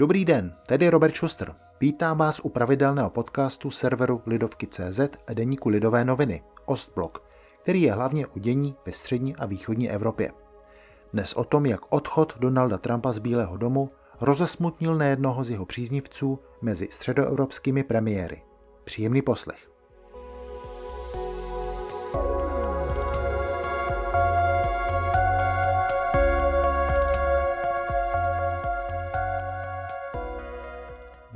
Dobrý den, tady Robert Schuster. Vítám vás u pravidelného podcastu serveru Lidovky.cz a deníku Lidové noviny, Ostblok, který je hlavně o dění ve střední a východní Evropě. Dnes o tom, jak odchod Donalda Trumpa z Bílého domu rozesmutnil nejednoho z jeho příznivců mezi středoevropskými premiéry. Příjemný poslech.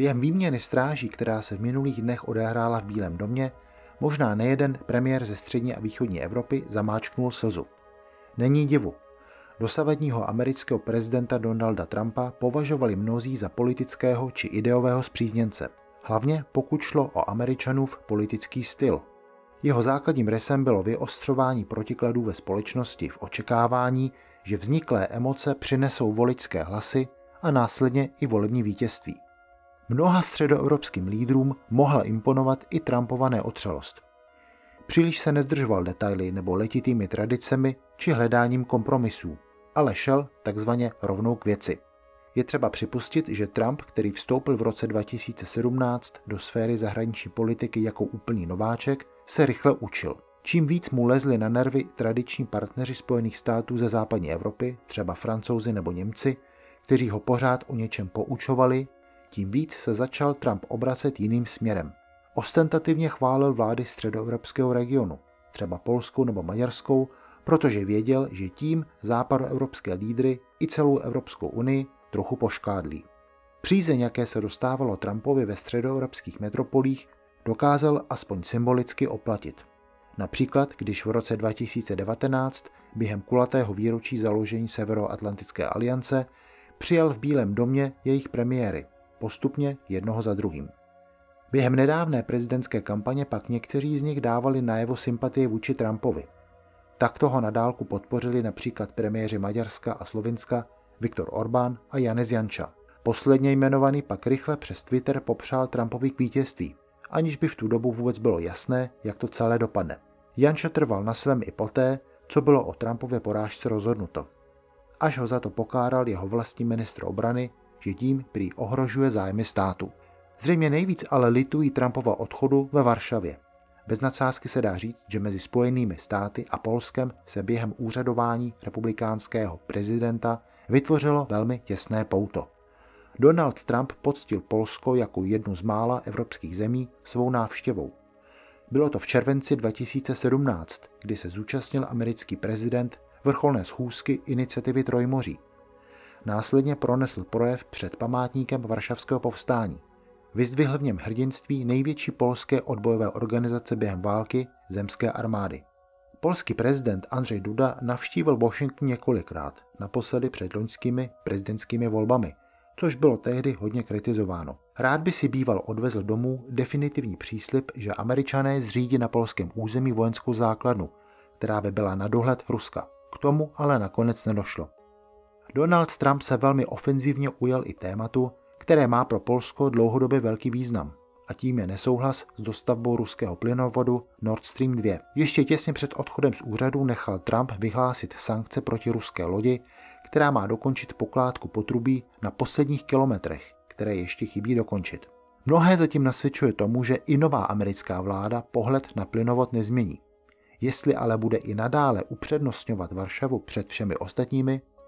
Během výměny stráží, která se v minulých dnech odehrála v Bílém domě, možná nejeden premiér ze střední a východní Evropy zamáčknul slzu. Není divu. Dosavadního amerického prezidenta Donalda Trumpa považovali mnozí za politického či ideového zpřízněnce, hlavně pokud šlo o Američanův politický styl. Jeho základním rysem bylo vyostřování protikladů ve společnosti v očekávání, že vzniklé emoce přinesou voličské hlasy a následně i volební vítězství. Mnoha středoevropským lídrům mohla imponovat i Trumpova neotřelost. Příliš se nezdržoval detaily nebo letitými tradicemi či hledáním kompromisů, ale šel takzvaně rovnou k věci. Je třeba připustit, že Trump, který vstoupil v roce 2017 do sféry zahraniční politiky jako úplný nováček, se rychle učil. Čím víc mu lezli na nervy tradiční partneři Spojených států ze západní Evropy, třeba francouzi nebo Němci, kteří ho pořád o něčem poučovali tím víc se začal Trump obracet jiným směrem. Ostentativně chválil vlády středoevropského regionu, třeba polskou nebo maďarskou, protože věděl, že tím západoevropské lídry i celou Evropskou unii trochu poškádlí. Přízeň, jaké se dostávalo Trumpovi ve středoevropských metropolích, dokázal aspoň symbolicky oplatit. Například, když v roce 2019 během kulatého výročí založení Severoatlantické aliance přijal v Bílém domě jejich premiéry postupně jednoho za druhým. Během nedávné prezidentské kampaně pak někteří z nich dávali najevo sympatie vůči Trumpovi. Takto ho na dálku podpořili například premiéři Maďarska a Slovinska Viktor Orbán a Janez Janča. Posledně jmenovaný pak rychle přes Twitter popřál Trumpovi k vítězství, aniž by v tu dobu vůbec bylo jasné, jak to celé dopadne. Janča trval na svém i poté, co bylo o Trumpově porážce rozhodnuto. Až ho za to pokáral jeho vlastní ministr obrany že tím prý ohrožuje zájmy státu. Zřejmě nejvíc ale litují Trumpova odchodu ve Varšavě. Bez nadsázky se dá říct, že mezi Spojenými státy a Polskem se během úřadování republikánského prezidenta vytvořilo velmi těsné pouto. Donald Trump poctil Polsko jako jednu z mála evropských zemí svou návštěvou. Bylo to v červenci 2017, kdy se zúčastnil americký prezident vrcholné schůzky iniciativy Trojmoří, Následně pronesl projev před památníkem Varšavského povstání. Vyzdvihl v něm hrdinství největší polské odbojové organizace během války zemské armády. Polský prezident Andřej Duda navštívil Washington několikrát, naposledy před loňskými prezidentskými volbami, což bylo tehdy hodně kritizováno. Rád by si býval odvezl domů definitivní příslip, že američané zřídí na polském území vojenskou základnu, která by byla na dohled Ruska. K tomu ale nakonec nedošlo. Donald Trump se velmi ofenzivně ujal i tématu, které má pro Polsko dlouhodobě velký význam, a tím je nesouhlas s dostavbou ruského plynovodu Nord Stream 2. Ještě těsně před odchodem z úřadu nechal Trump vyhlásit sankce proti ruské lodi, která má dokončit pokládku potrubí na posledních kilometrech, které ještě chybí dokončit. Mnohé zatím nasvědčuje tomu, že i nová americká vláda pohled na plynovod nezmění. Jestli ale bude i nadále upřednostňovat Varšavu před všemi ostatními,